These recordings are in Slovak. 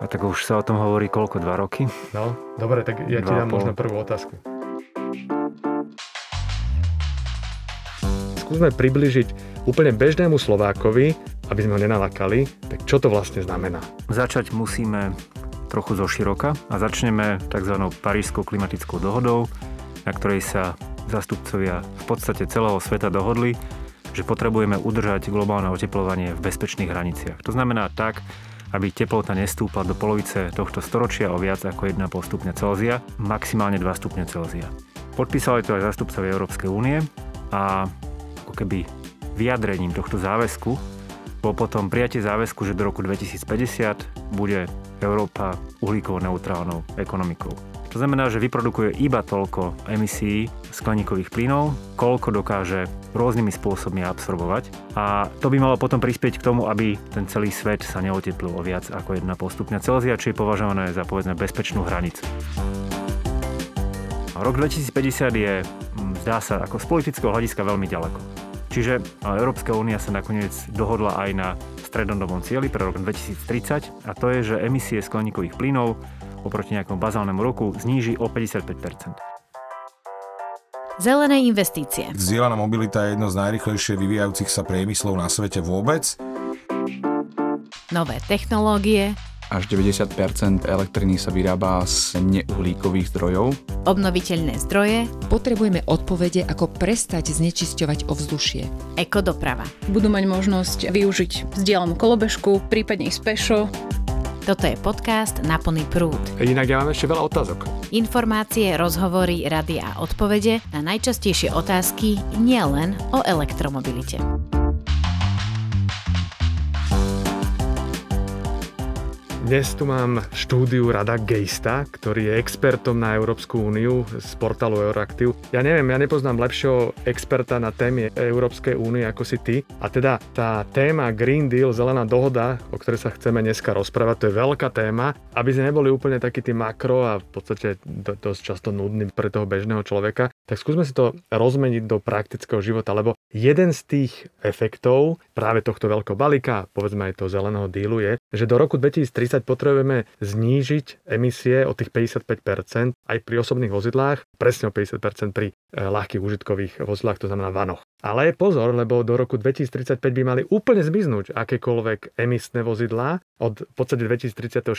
A tak už sa o tom hovorí koľko, dva roky? No, dobre, tak ja ti dám pol. možno prvú otázku. Skúsme približiť úplne bežnému Slovákovi, aby sme ho nenalakali, tak čo to vlastne znamená? Začať musíme trochu zo široka a začneme tzv. Parížskou klimatickou dohodou, na ktorej sa zastupcovia v podstate celého sveta dohodli, že potrebujeme udržať globálne oteplovanie v bezpečných hraniciach. To znamená tak, aby teplota nestúpla do polovice tohto storočia o viac ako 1,5 stupňa Celzia, maximálne 2 stupňa Celzia. Podpísali to aj zastupcovia Európskej únie a ako keby vyjadrením tohto záväzku bolo potom prijatie záväzku, že do roku 2050 bude Európa uhlíkovo neutrálnou ekonomikou. To znamená, že vyprodukuje iba toľko emisí skleníkových plynov, koľko dokáže rôznymi spôsobmi absorbovať. A to by malo potom prispieť k tomu, aby ten celý svet sa neoteplil o viac ako 1,5 stupňa Celzia, čo je považované za povedzme bezpečnú hranicu. Rok 2050 je, mm, zdá sa, ako z politického hľadiska veľmi ďaleko. Čiže Európska únia sa nakoniec dohodla aj na strednodobom cieli pre rok 2030 a to je, že emisie skleníkových plynov oproti nejakému bazálnemu roku zníži o 55 Zelené investície. Zdieľaná mobilita je jedno z najrychlejšie vyvíjajúcich sa priemyslov na svete vôbec. Nové technológie. Až 90% elektriny sa vyrába z neuhlíkových zdrojov. Obnoviteľné zdroje. Potrebujeme odpovede, ako prestať znečisťovať ovzdušie. Ekodoprava. Budú mať možnosť využiť vzdielanú kolobežku, prípadne ísť pešo. Toto je podcast Na plný prúd. Inak ja mám ešte veľa otázok. Informácie, rozhovory, rady a odpovede na najčastejšie otázky nielen o elektromobilite. Dnes tu mám štúdiu Rada Geista, ktorý je expertom na Európsku úniu z portálu Euroactiv. Ja neviem, ja nepoznám lepšieho experta na témy Európskej únie ako si ty. A teda tá téma Green Deal, zelená dohoda, o ktorej sa chceme dneska rozprávať, to je veľká téma, aby sme neboli úplne taký tý makro a v podstate do, dosť často nudný pre toho bežného človeka, tak skúsme si to rozmeniť do praktického života, lebo jeden z tých efektov práve tohto veľkého balíka, povedzme aj toho zeleného dílu je, že do roku 2030 potrebujeme znížiť emisie o tých 55% aj pri osobných vozidlách, presne o 50% pri e, ľahkých užitkových vozidlách, to znamená vanoch. Ale pozor, lebo do roku 2035 by mali úplne zmiznúť akékoľvek emisné vozidlá. Od v podstate 2036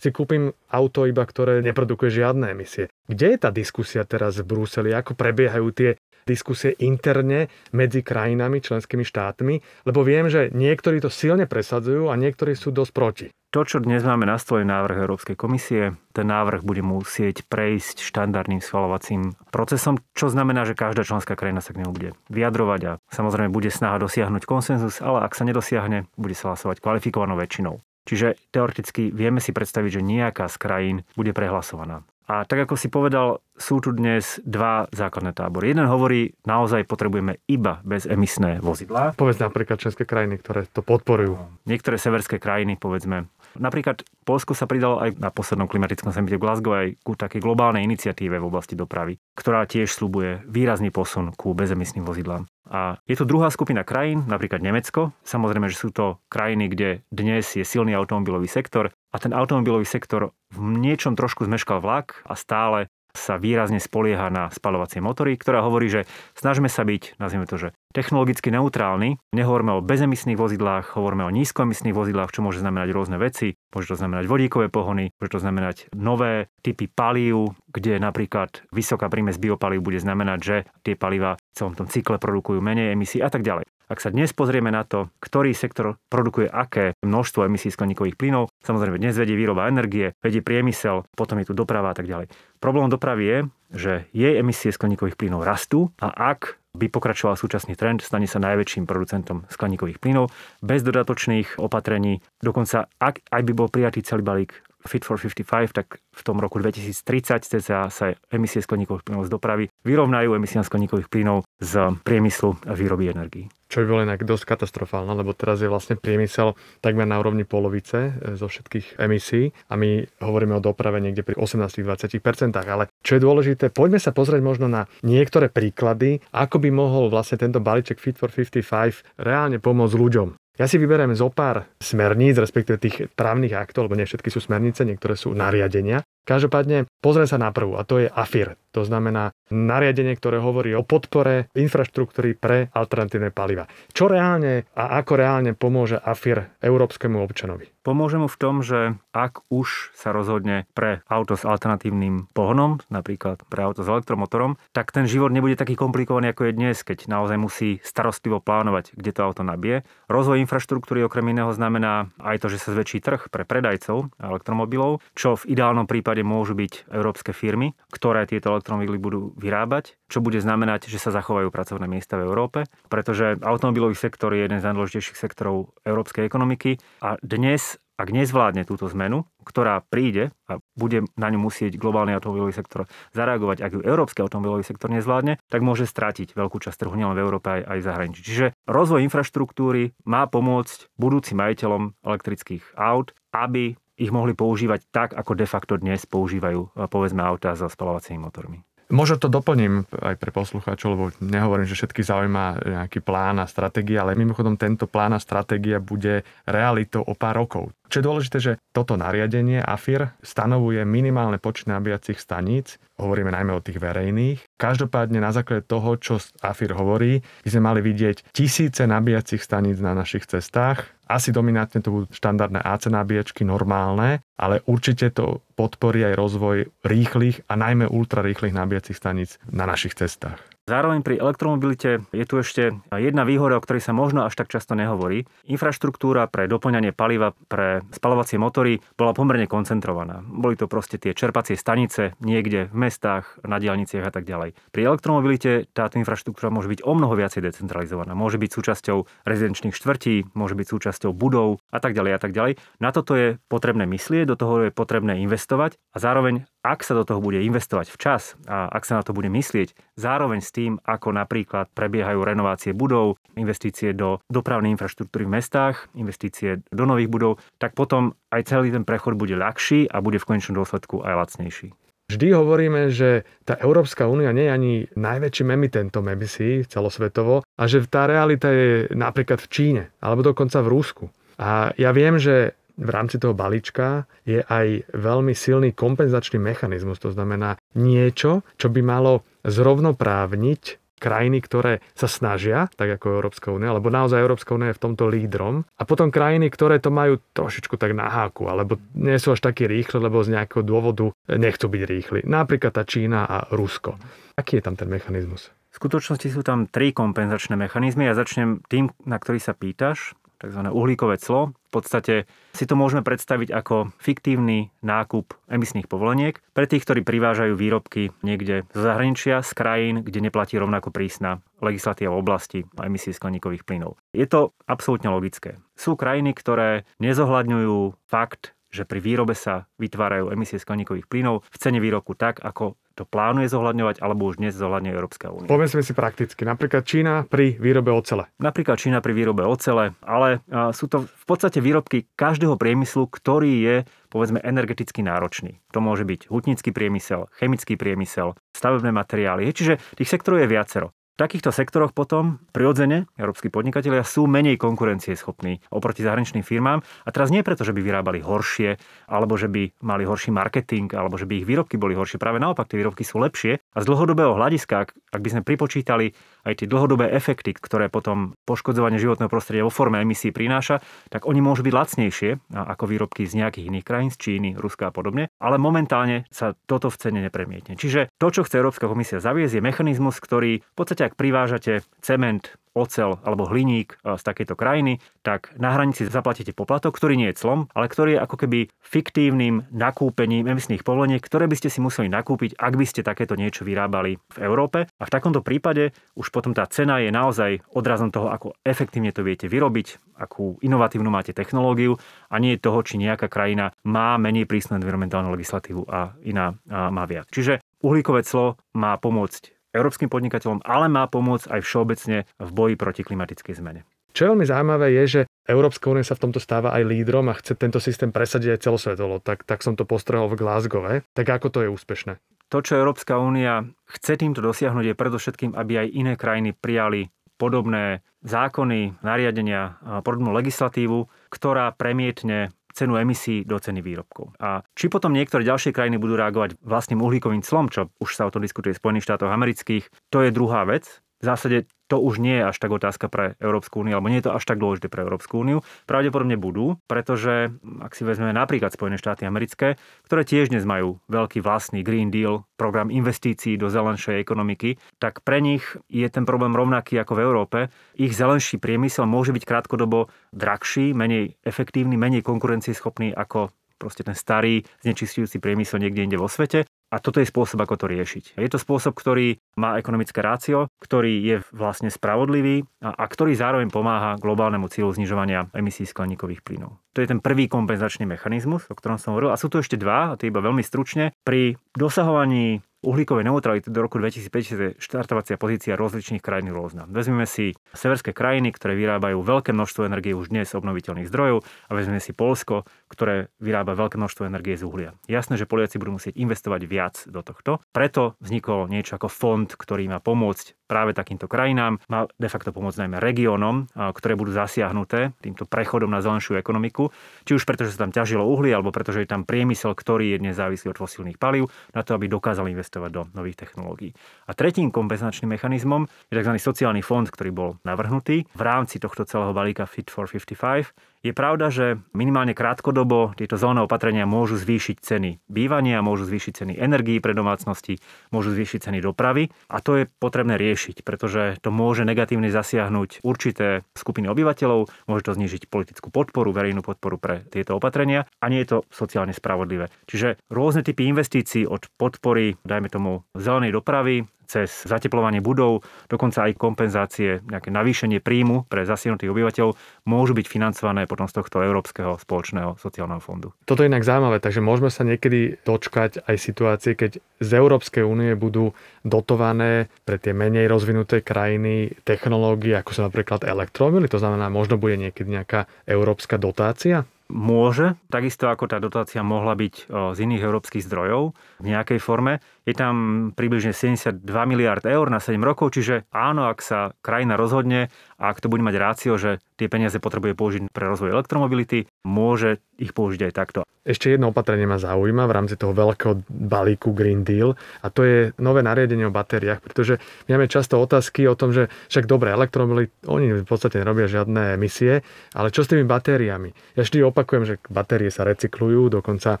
si kúpim auto iba, ktoré neprodukuje žiadne emisie. Kde je tá diskusia teraz v Bruseli? Ako prebiehajú tie diskusie interne medzi krajinami, členskými štátmi? Lebo viem, že niektorí to silne presadzujú a niektorí sú dosť proti. To, čo dnes máme na stole návrh Európskej komisie, ten návrh bude musieť prejsť štandardným schvalovacím procesom, čo znamená, že každá členská krajina sa k nemu bude vyjadrovať a samozrejme bude snaha dosiahnuť konsenzus, ale ak sa nedosiahne, bude sa hlasovať kvalifikovanou väčšinou. Čiže teoreticky vieme si predstaviť, že nejaká z krajín bude prehlasovaná. A tak ako si povedal, sú tu dnes dva základné tábory. Jeden hovorí, naozaj potrebujeme iba bezemisné vozidlá. Povedz napríklad členské krajiny, ktoré to podporujú. Niektoré severské krajiny, povedzme. Napríklad Polsko sa pridalo aj na poslednom klimatickom samite v Glasgow aj ku takej globálnej iniciatíve v oblasti dopravy, ktorá tiež slubuje výrazný posun ku bezemisným vozidlám. A je tu druhá skupina krajín, napríklad Nemecko. Samozrejme, že sú to krajiny, kde dnes je silný automobilový sektor a ten automobilový sektor v niečom trošku zmeškal vlak a stále sa výrazne spolieha na spalovacie motory, ktorá hovorí, že snažíme sa byť, nazvime to, že technologicky neutrálni. Nehovoríme o bezemisných vozidlách, hovoríme o nízkoemisných vozidlách, čo môže znamenať rôzne veci. Môže to znamenať vodíkové pohony, môže to znamenať nové typy palív, kde napríklad vysoká prímes biopalív bude znamenať, že tie paliva v celom tom cykle produkujú menej emisí a tak ďalej. Ak sa dnes pozrieme na to, ktorý sektor produkuje aké množstvo emisí skleníkových plynov, samozrejme dnes vedie výroba energie, vedie priemysel, potom je tu doprava a tak ďalej. Problém dopravy je, že jej emisie skleníkových plynov rastú a ak by pokračoval súčasný trend, stane sa najväčším producentom skleníkových plynov bez dodatočných opatrení. Dokonca ak aj by bol prijatý celý balík Fit for 55, tak v tom roku 2030 cca sa emisie skleníkových plynov z dopravy vyrovnajú emisiám skleníkových plynov z priemyslu a výroby energií. Čo by bolo inak dosť katastrofálne, lebo teraz je vlastne priemysel takmer na úrovni polovice e, zo všetkých emisí a my hovoríme o doprave niekde pri 18-20%. Ale čo je dôležité, poďme sa pozrieť možno na niektoré príklady, ako by mohol vlastne tento balíček Fit for 55 reálne pomôcť ľuďom. Ja si vyberiem zo pár smerníc, respektíve tých právnych aktov, lebo nie všetky sú smernice, niektoré sú nariadenia. Každopádne pozrieme sa na prvú a to je AFIR. To znamená nariadenie, ktoré hovorí o podpore infraštruktúry pre alternatívne paliva. Čo reálne a ako reálne pomôže AFIR európskemu občanovi? Pomôže mu v tom, že ak už sa rozhodne pre auto s alternatívnym pohonom, napríklad pre auto s elektromotorom, tak ten život nebude taký komplikovaný ako je dnes, keď naozaj musí starostlivo plánovať, kde to auto nabije. Rozvoj infraštruktúry okrem iného znamená aj to, že sa zväčší trh pre predajcov elektromobilov, čo v ideálnom prípade môžu byť európske firmy, ktoré tieto elektromobily budú vyrábať, čo bude znamenať, že sa zachovajú pracovné miesta v Európe, pretože automobilový sektor je jeden z najdôležitejších sektorov európskej ekonomiky a dnes ak nezvládne túto zmenu, ktorá príde a bude na ňu musieť globálny automobilový sektor zareagovať, ak ju európsky automobilový sektor nezvládne, tak môže strátiť veľkú časť trhu nielen v Európe, aj, aj v zahraničí. Čiže rozvoj infraštruktúry má pomôcť budúcim majiteľom elektrických aut, aby ich mohli používať tak, ako de facto dnes používajú povedzme autá so spalovacími motormi. Možno to doplním aj pre poslucháčov, lebo nehovorím, že všetky zaujíma nejaký plán a stratégia, ale mimochodom tento plán a stratégia bude realitou o pár rokov. Čo je dôležité, že toto nariadenie AFIR stanovuje minimálne počet nabíjacích staníc, hovoríme najmä o tých verejných. Každopádne na základe toho, čo AFIR hovorí, by sme mali vidieť tisíce nabíjacích staníc na našich cestách. Asi dominantne to budú štandardné AC nabíjačky, normálne, ale určite to podporí aj rozvoj rýchlych a najmä ultrarýchlych nabíjacích staníc na našich cestách. Zároveň pri elektromobilite je tu ešte jedna výhoda, o ktorej sa možno až tak často nehovorí. Infraštruktúra pre doplňanie paliva pre spalovacie motory bola pomerne koncentrovaná. Boli to proste tie čerpacie stanice niekde v mestách, na diálniciach a tak ďalej. Pri elektromobilite táto infraštruktúra môže byť o mnoho viacej decentralizovaná. Môže byť súčasťou rezidenčných štvrtí, môže byť súčasťou budov a tak ďalej a tak ďalej. Na toto je potrebné myslieť, do toho je potrebné investovať a zároveň ak sa do toho bude investovať včas a ak sa na to bude myslieť, zároveň s tým, ako napríklad prebiehajú renovácie budov, investície do dopravnej infraštruktúry v mestách, investície do nových budov, tak potom aj celý ten prechod bude ľahší a bude v konečnom dôsledku aj lacnejší. Vždy hovoríme, že tá Európska únia nie je ani najväčším emitentom emisí celosvetovo a že tá realita je napríklad v Číne alebo dokonca v Rúsku. A ja viem, že v rámci toho balíčka je aj veľmi silný kompenzačný mechanizmus. To znamená niečo, čo by malo zrovnoprávniť krajiny, ktoré sa snažia, tak ako Európska únia, alebo naozaj Európska únia je v tomto lídrom, a potom krajiny, ktoré to majú trošičku tak na háku, alebo nie sú až takí rýchle, lebo z nejakého dôvodu nechcú byť rýchli. Napríklad tá Čína a Rusko. Aký je tam ten mechanizmus? V skutočnosti sú tam tri kompenzačné mechanizmy. Ja začnem tým, na ktorý sa pýtaš tzv. uhlíkové clo. V podstate si to môžeme predstaviť ako fiktívny nákup emisných povoleniek pre tých, ktorí privážajú výrobky niekde zo zahraničia, z krajín, kde neplatí rovnako prísna legislatíva v oblasti emisie skleníkových plynov. Je to absolútne logické. Sú krajiny, ktoré nezohľadňujú fakt, že pri výrobe sa vytvárajú emisie skleníkových plynov v cene výrobku tak, ako to plánuje zohľadňovať, alebo už dnes zohľadňuje Európska únia. Povedzme si prakticky. Napríklad Čína pri výrobe ocele. Napríklad Čína pri výrobe ocele, ale sú to v podstate výrobky každého priemyslu, ktorý je povedzme energeticky náročný. To môže byť hutnický priemysel, chemický priemysel, stavebné materiály. Čiže tých sektorov je viacero. V takýchto sektoroch potom prirodzene európsky podnikatelia sú menej konkurencieschopní oproti zahraničným firmám. A teraz nie preto, že by vyrábali horšie, alebo že by mali horší marketing, alebo že by ich výrobky boli horšie. Práve naopak, tie výrobky sú lepšie. A z dlhodobého hľadiska, ak, by sme pripočítali aj tie dlhodobé efekty, ktoré potom poškodzovanie životného prostredia vo forme emisí prináša, tak oni môžu byť lacnejšie ako výrobky z nejakých iných krajín, z Číny, Ruska a podobne. Ale momentálne sa toto v cene nepremietne. Čiže to, čo chce Európska komisia zaviesť, je mechanizmus, ktorý v podstate ak privážate cement, ocel alebo hliník e, z takejto krajiny, tak na hranici zaplatíte poplatok, ktorý nie je clom, ale ktorý je ako keby fiktívnym nakúpením emisných povoleniek, ktoré by ste si museli nakúpiť, ak by ste takéto niečo vyrábali v Európe. A v takomto prípade už potom tá cena je naozaj odrazom toho, ako efektívne to viete vyrobiť, akú inovatívnu máte technológiu a nie toho, či nejaká krajina má menej prísnu environmentálnu legislatívu a iná má viac. Čiže uhlíkové clo má pomôcť európskym podnikateľom, ale má pomôcť aj všeobecne v boji proti klimatickej zmene. Čo je veľmi zaujímavé je, že Európska únia sa v tomto stáva aj lídrom a chce tento systém presadiť aj celosvetovo. Tak, tak som to postrehol v Glasgow. Tak ako to je úspešné? To, čo Európska únia chce týmto dosiahnuť, je predovšetkým, aby aj iné krajiny prijali podobné zákony, nariadenia, podobnú legislatívu, ktorá premietne cenu emisí do ceny výrobkov. A či potom niektoré ďalšie krajiny budú reagovať vlastným uhlíkovým clom, čo už sa o tom diskutuje v Spojených štátoch amerických, to je druhá vec. V zásade to už nie je až tak otázka pre Európsku úniu, alebo nie je to až tak dôležité pre Európsku úniu. Pravdepodobne budú, pretože ak si vezmeme napríklad Spojené štáty americké, ktoré tiež dnes majú veľký vlastný Green Deal, program investícií do zelenšej ekonomiky, tak pre nich je ten problém rovnaký ako v Európe. Ich zelenší priemysel môže byť krátkodobo drahší, menej efektívny, menej konkurencieschopný ako proste ten starý znečistujúci priemysel niekde inde vo svete. A toto je spôsob, ako to riešiť. Je to spôsob, ktorý má ekonomické rácio, ktorý je vlastne spravodlivý a, a ktorý zároveň pomáha globálnemu cieľu znižovania emisí skleníkových plynov. To je ten prvý kompenzačný mechanizmus, o ktorom som hovoril. A sú tu ešte dva, a to iba veľmi stručne. Pri dosahovaní uhlíkovej neutrality do roku 2050 je štartovacia pozícia rozličných krajín rôzna. Vezmeme si severské krajiny, ktoré vyrábajú veľké množstvo energie už dnes z obnoviteľných zdrojov a vezmeme si Polsko, ktoré vyrába veľké množstvo energie z uhlia. Jasné, že Poliaci budú musieť investovať viac do tohto. Preto vznikol niečo ako fond, ktorý má pomôcť práve takýmto krajinám, má de facto pomôcť najmä regiónom, ktoré budú zasiahnuté týmto prechodom na zelenšiu ekonomiku, či už preto, že sa tam ťažilo uhlie, alebo pretože je tam priemysel, ktorý je dnes závislý od fosílnych palív, na to, aby dokázali investovať do nových technológií. A tretím kompenzačným mechanizmom je tzv. sociálny fond, ktorý bol navrhnutý v rámci tohto celého balíka Fit for 55 je pravda, že minimálne krátkodobo tieto zónne opatrenia môžu zvýšiť ceny bývania, môžu zvýšiť ceny energií pre domácnosti, môžu zvýšiť ceny dopravy a to je potrebné riešiť, pretože to môže negatívne zasiahnuť určité skupiny obyvateľov, môže to znižiť politickú podporu, verejnú podporu pre tieto opatrenia a nie je to sociálne spravodlivé. Čiže rôzne typy investícií od podpory, dajme tomu, zelenej dopravy, cez zateplovanie budov, dokonca aj kompenzácie, nejaké navýšenie príjmu pre zasiahnutých obyvateľov môžu byť financované potom z tohto Európskeho spoločného sociálneho fondu. Toto je inak zaujímavé, takže môžeme sa niekedy dočkať aj situácie, keď z Európskej únie budú dotované pre tie menej rozvinuté krajiny technológie, ako sú napríklad elektromily, to znamená, možno bude niekedy nejaká európska dotácia? Môže, takisto ako tá dotácia mohla byť z iných európskych zdrojov v nejakej forme. Je tam približne 72 miliard eur na 7 rokov, čiže áno, ak sa krajina rozhodne a ak to bude mať rácio, že tie peniaze potrebuje použiť pre rozvoj elektromobility, môže ich použiť aj takto. Ešte jedno opatrenie ma zaujíma v rámci toho veľkého balíku Green Deal a to je nové nariadenie o batériách, pretože my máme často otázky o tom, že však dobre, elektromobily, oni v podstate nerobia žiadne emisie, ale čo s tými batériami? Ja vždy opakujem, že batérie sa recyklujú, dokonca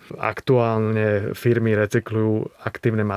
aktuálne firmy recyklujú aktívne materiály,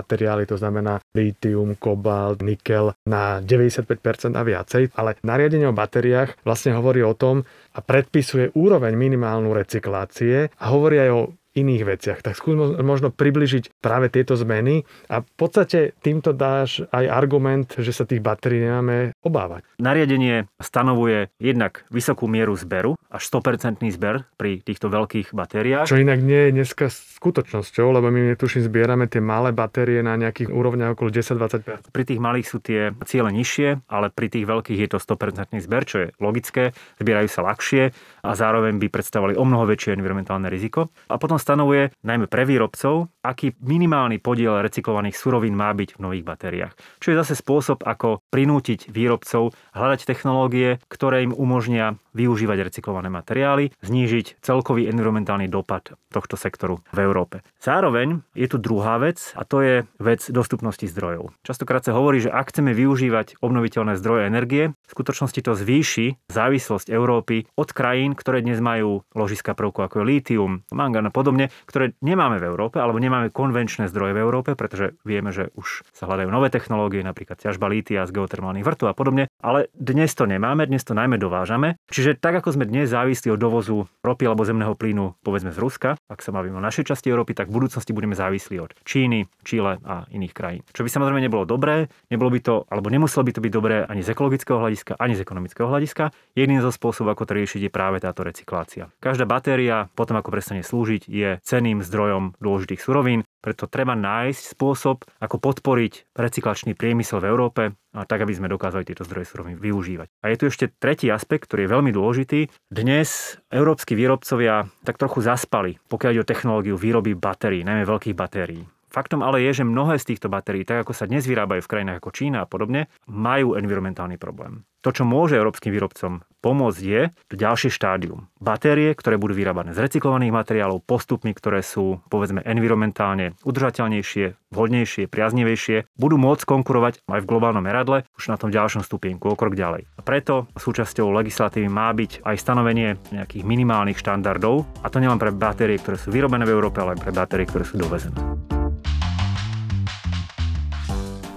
to znamená litium, kobalt, nikel na 95% a viacej, ale nariadenie o batériách vlastne hovorí o tom, a predpisuje úroveň minimálnu recyklácie a hovorí aj o iných veciach. Tak skús možno približiť práve tieto zmeny a v podstate týmto dáš aj argument, že sa tých batérií nemáme obávať. Nariadenie stanovuje jednak vysokú mieru zberu, až 100% zber pri týchto veľkých batériách. Čo inak nie je dneska skutočnosťou, lebo my netuším zbierame tie malé batérie na nejakých úrovniach okolo 10-20%. Pri tých malých sú tie ciele nižšie, ale pri tých veľkých je to 100% zber, čo je logické, zbierajú sa ľahšie a zároveň by predstavovali o mnoho väčšie environmentálne riziko. A potom stanovuje najmä pre výrobcov, aký minimálny podiel recyklovaných surovín má byť v nových batériách. Čo je zase spôsob, ako prinútiť výrobcov hľadať technológie, ktoré im umožnia využívať recyklované materiály, znížiť celkový environmentálny dopad tohto sektoru v Európe. Zároveň je tu druhá vec a to je vec dostupnosti zdrojov. Častokrát sa hovorí, že ak chceme využívať obnoviteľné zdroje energie, v skutočnosti to zvýši závislosť Európy od krajín, ktoré dnes majú ložiska prvkov ako je lítium, mangán a podobne, ktoré nemáme v Európe alebo nemáme konvenčné zdroje v Európe, pretože vieme, že už sa hľadajú nové technológie, napríklad ťažba lítia z geotermálnych vrtov a podobne, ale dnes to nemáme, dnes to najmä dovážame. Čiže tak ako sme dnes závislí od dovozu ropy alebo zemného plynu, povedzme z Ruska, ak sa bavíme o našej časti Európy, tak v budúcnosti budeme závislí od Číny, Čile a iných krajín. Čo by samozrejme nebolo dobré, nebolo by to, alebo nemuselo by to byť dobré ani z ekologického hľadiska, ani z ekonomického hľadiska. Jedným zo spôsobov, ako to riešiť, je práve táto recyklácia. Každá batéria, potom ako prestane slúžiť, ceným zdrojom dôležitých surovín, preto treba nájsť spôsob, ako podporiť recyklačný priemysel v Európe, a tak, aby sme dokázali tieto zdroje surovín využívať. A je tu ešte tretí aspekt, ktorý je veľmi dôležitý. Dnes európsky výrobcovia tak trochu zaspali, pokiaľ ide o technológiu výroby batérií, najmä veľkých batérií. Faktom ale je, že mnohé z týchto batérií, tak ako sa dnes vyrábajú v krajinách ako Čína a podobne, majú environmentálny problém. To, čo môže európskym výrobcom pomôcť, je to ďalšie štádium. Batérie, ktoré budú vyrábané z recyklovaných materiálov, postupmi, ktoré sú, povedzme, environmentálne udržateľnejšie, vhodnejšie, priaznivejšie, budú môcť konkurovať aj v globálnom meradle už na tom ďalšom stupienku, o krok ďalej. A preto súčasťou legislatívy má byť aj stanovenie nejakých minimálnych štandardov, a to nielen pre batérie, ktoré sú vyrobené v Európe, ale aj pre batérie, ktoré sú dovezené.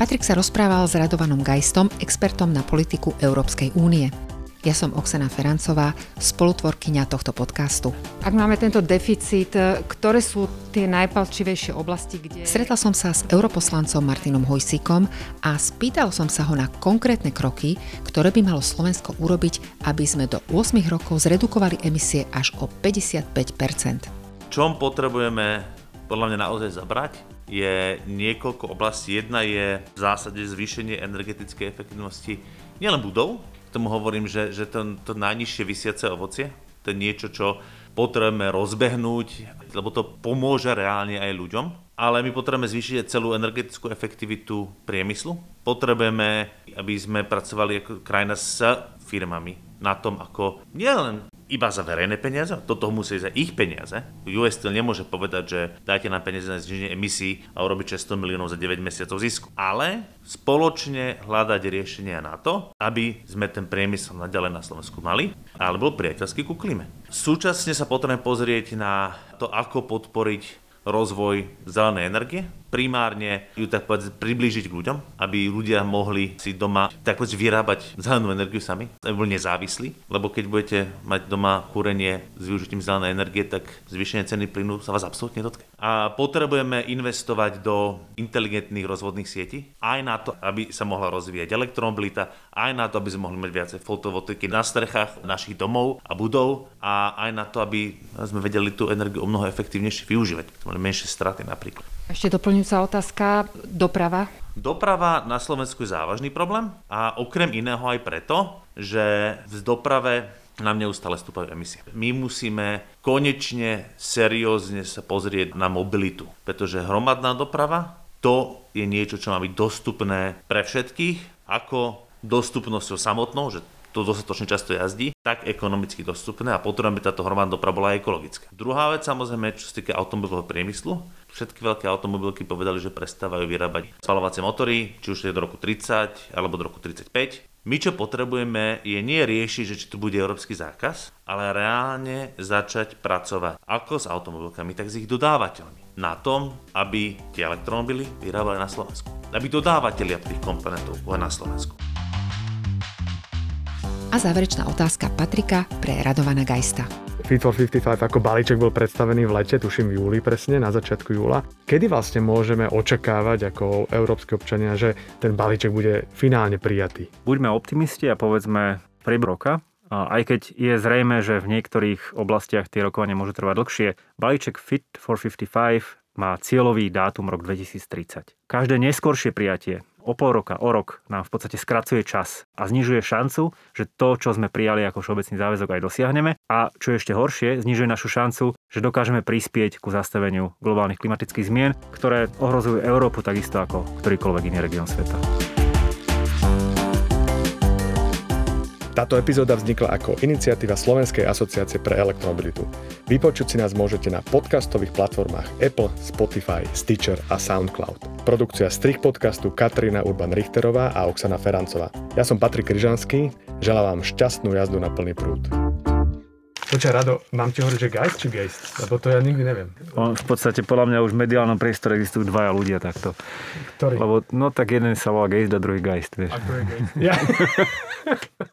Patrik sa rozprával s Radovanom Geistom, expertom na politiku Európskej únie. Ja som Oksana Ferancová, spolutvorkyňa tohto podcastu. Ak máme tento deficit, ktoré sú tie najpalčivejšie oblasti, kde... Stretla som sa s europoslancom Martinom Hojsíkom a spýtal som sa ho na konkrétne kroky, ktoré by malo Slovensko urobiť, aby sme do 8 rokov zredukovali emisie až o 55% Čom potrebujeme podľa mňa naozaj zabrať, je niekoľko oblastí. Jedna je v zásade zvýšenie energetickej efektivnosti nielen budov, tomu hovorím, že, že to, to najnižšie vysiace ovocie, to je niečo, čo potrebujeme rozbehnúť, lebo to pomôže reálne aj ľuďom. Ale my potrebujeme zvýšiť celú energetickú efektivitu priemyslu. Potrebujeme, aby sme pracovali ako krajina s firmami na tom, ako nielen iba za verejné peniaze, do toho musí aj ich peniaze. US Steel nemôže povedať, že dajte nám peniaze na zniženie emisí a urobiť 600 miliónov za 9 mesiacov zisku. Ale spoločne hľadať riešenia na to, aby sme ten priemysel naďalej na Slovensku mali, ale bol priateľský ku klíme. Súčasne sa potrebujeme pozrieť na to, ako podporiť rozvoj zelenej energie, primárne ju tak povedať priblížiť k ľuďom, aby ľudia mohli si doma tak povedať vyrábať zelenú energiu sami, aby boli nezávislí, lebo keď budete mať doma kúrenie s využitím zelenej energie, tak zvýšenie ceny plynu sa vás absolútne dotkne. A potrebujeme investovať do inteligentných rozvodných sietí, aj na to, aby sa mohla rozvíjať elektromobilita, aj na to, aby sme mohli mať viacej fotovoltaiky na strechách našich domov a budov a aj na to, aby sme vedeli tú energiu o mnoho efektívnejšie využívať menšie straty napríklad. Ešte doplňujúca otázka, doprava. Doprava na Slovensku je závažný problém a okrem iného aj preto, že v doprave nám neustále stúpajú emisie. My musíme konečne seriózne sa pozrieť na mobilitu, pretože hromadná doprava to je niečo, čo má byť dostupné pre všetkých, ako dostupnosťou samotnou, že to dostatočne často jazdí, tak ekonomicky dostupné a potrebujeme, aby táto hromadná doprava bola ekologická. Druhá vec samozrejme, čo sa týka automobilového priemyslu, všetky veľké automobilky povedali, že prestávajú vyrábať spalovacie motory, či už je do roku 30 alebo do roku 35. My čo potrebujeme je nie riešiť, že či tu bude európsky zákaz, ale reálne začať pracovať ako s automobilkami, tak s ich dodávateľmi. Na tom, aby tie elektromobily vyrábali na Slovensku. Aby dodávateľia tých komponentov boli na Slovensku. A záverečná otázka Patrika pre Radovana Geista. Fit for 55 ako balíček bol predstavený v lete, tuším v júli presne, na začiatku júla. Kedy vlastne môžeme očakávať ako európske občania, že ten balíček bude finálne prijatý? Buďme optimisti a povedzme v roka, aj keď je zrejme, že v niektorých oblastiach tie rokovania môžu trvať dlhšie, balíček Fit for 55 má cieľový dátum rok 2030. Každé neskoršie prijatie o pol roka, o rok nám v podstate skracuje čas a znižuje šancu, že to, čo sme prijali ako všeobecný záväzok, aj dosiahneme. A čo je ešte horšie, znižuje našu šancu, že dokážeme prispieť ku zastaveniu globálnych klimatických zmien, ktoré ohrozujú Európu takisto ako ktorýkoľvek iný región sveta. Táto epizóda vznikla ako iniciatíva Slovenskej asociácie pre elektromobilitu. Vypočuť si nás môžete na podcastových platformách Apple, Spotify, Stitcher a SoundCloud. Produkcia strich podcastu Katrina Urban-Richterová a Oksana Ferancová. Ja som Patrik Kryžanský, želám vám šťastnú jazdu na plný prúd. Počkaj, Rado, mám ti hovoriť, že Geist či Geist? Lebo to ja nikdy neviem. On, v podstate podľa mňa už v mediálnom priestore existujú dvaja ľudia takto. Ktorý? Lebo, no tak jeden sa volá Geist a druhý Geist, vieš. A to je Geist. Ja.